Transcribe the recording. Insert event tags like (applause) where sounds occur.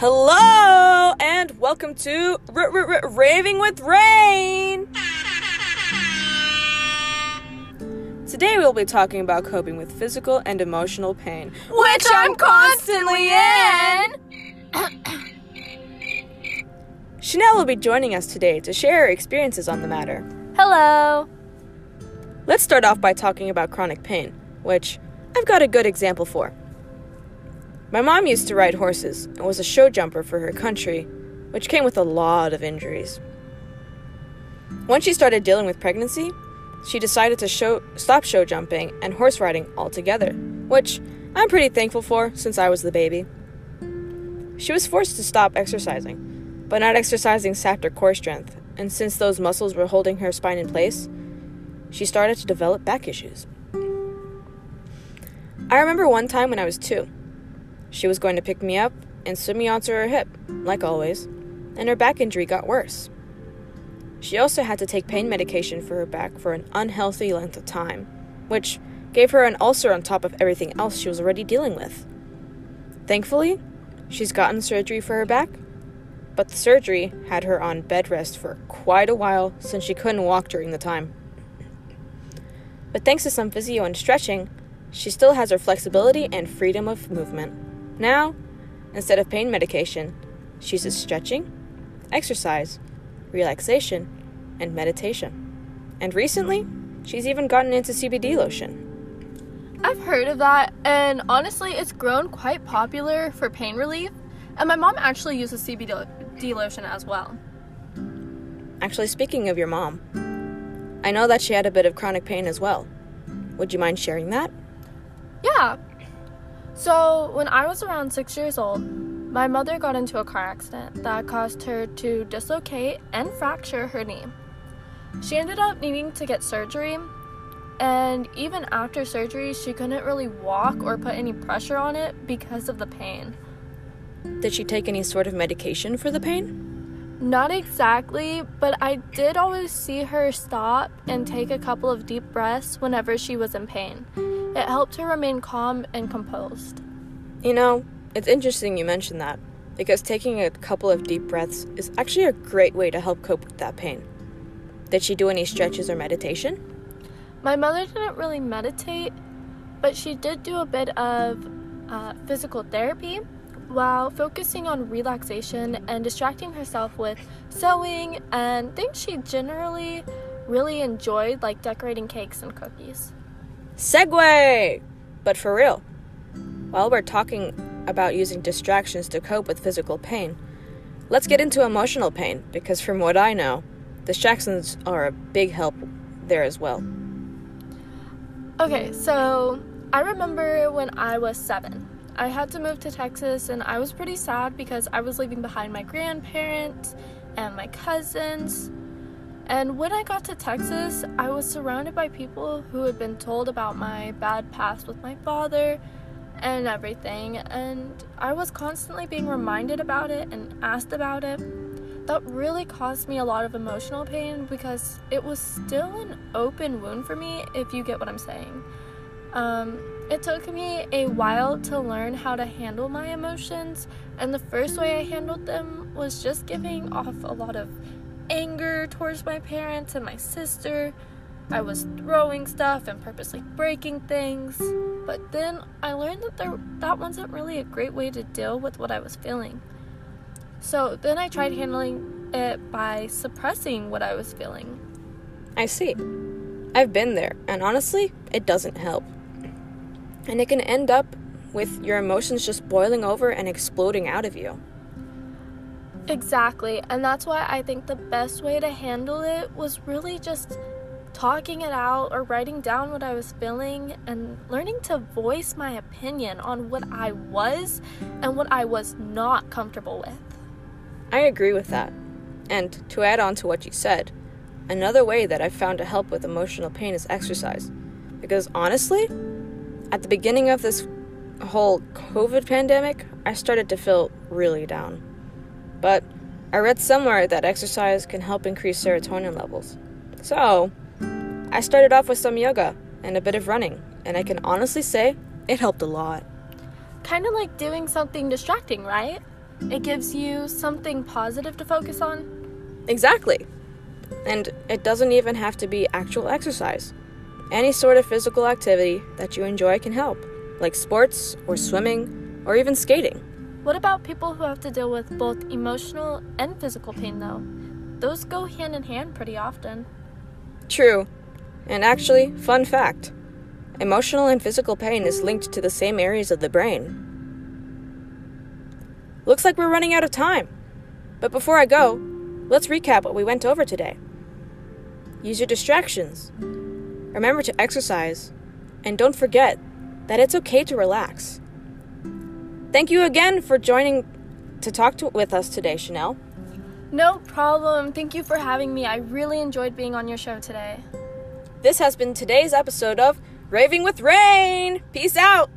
Hello and welcome to R- R- R- Raving with Rain. Today we'll be talking about coping with physical and emotional pain, Which I'm constantly in. (coughs) Chanel will be joining us today to share her experiences on the matter. Hello. Let's start off by talking about chronic pain, which I've got a good example for. My mom used to ride horses and was a show jumper for her country, which came with a lot of injuries. Once she started dealing with pregnancy, she decided to show, stop show jumping and horse riding altogether, which I'm pretty thankful for since I was the baby. She was forced to stop exercising, but not exercising sapped her core strength, and since those muscles were holding her spine in place, she started to develop back issues. I remember one time when I was two. She was going to pick me up and swim me onto her hip, like always, and her back injury got worse. She also had to take pain medication for her back for an unhealthy length of time, which gave her an ulcer on top of everything else she was already dealing with. Thankfully, she's gotten surgery for her back, but the surgery had her on bed rest for quite a while since she couldn't walk during the time. But thanks to some physio and stretching, she still has her flexibility and freedom of movement. Now, instead of pain medication, she uses stretching, exercise, relaxation, and meditation. And recently, she's even gotten into CBD lotion. I've heard of that, and honestly, it's grown quite popular for pain relief. And my mom actually uses CBD lotion as well. Actually, speaking of your mom, I know that she had a bit of chronic pain as well. Would you mind sharing that? Yeah. So, when I was around six years old, my mother got into a car accident that caused her to dislocate and fracture her knee. She ended up needing to get surgery, and even after surgery, she couldn't really walk or put any pressure on it because of the pain. Did she take any sort of medication for the pain? Not exactly, but I did always see her stop and take a couple of deep breaths whenever she was in pain. It helped her remain calm and composed. You know, it's interesting you mentioned that, because taking a couple of deep breaths is actually a great way to help cope with that pain. Did she do any stretches or meditation? My mother didn't really meditate, but she did do a bit of uh, physical therapy while focusing on relaxation and distracting herself with sewing and things she generally really enjoyed, like decorating cakes and cookies. Segue! But for real, while we're talking about using distractions to cope with physical pain, let's get into emotional pain because, from what I know, the distractions are a big help there as well. Okay, so I remember when I was seven. I had to move to Texas and I was pretty sad because I was leaving behind my grandparents and my cousins. And when I got to Texas, I was surrounded by people who had been told about my bad past with my father and everything, and I was constantly being reminded about it and asked about it. That really caused me a lot of emotional pain because it was still an open wound for me, if you get what I'm saying. Um, it took me a while to learn how to handle my emotions, and the first way I handled them was just giving off a lot of anger towards my parents and my sister. I was throwing stuff and purposely breaking things, but then I learned that there, that wasn't really a great way to deal with what I was feeling. So then I tried handling it by suppressing what I was feeling. I see. I've been there, and honestly, it doesn't help. And it can end up with your emotions just boiling over and exploding out of you. Exactly, and that's why I think the best way to handle it was really just talking it out or writing down what I was feeling and learning to voice my opinion on what I was and what I was not comfortable with. I agree with that. And to add on to what you said, another way that I've found to help with emotional pain is exercise. Because honestly, at the beginning of this whole COVID pandemic, I started to feel really down. But I read somewhere that exercise can help increase serotonin levels. So, I started off with some yoga and a bit of running, and I can honestly say it helped a lot. Kind of like doing something distracting, right? It gives you something positive to focus on. Exactly. And it doesn't even have to be actual exercise. Any sort of physical activity that you enjoy can help, like sports or swimming or even skating. What about people who have to deal with both emotional and physical pain, though? Those go hand in hand pretty often. True. And actually, fun fact emotional and physical pain is linked to the same areas of the brain. Looks like we're running out of time. But before I go, let's recap what we went over today. Use your distractions. Remember to exercise. And don't forget that it's okay to relax. Thank you again for joining to talk to, with us today, Chanel. No problem. Thank you for having me. I really enjoyed being on your show today. This has been today's episode of Raving with Rain. Peace out.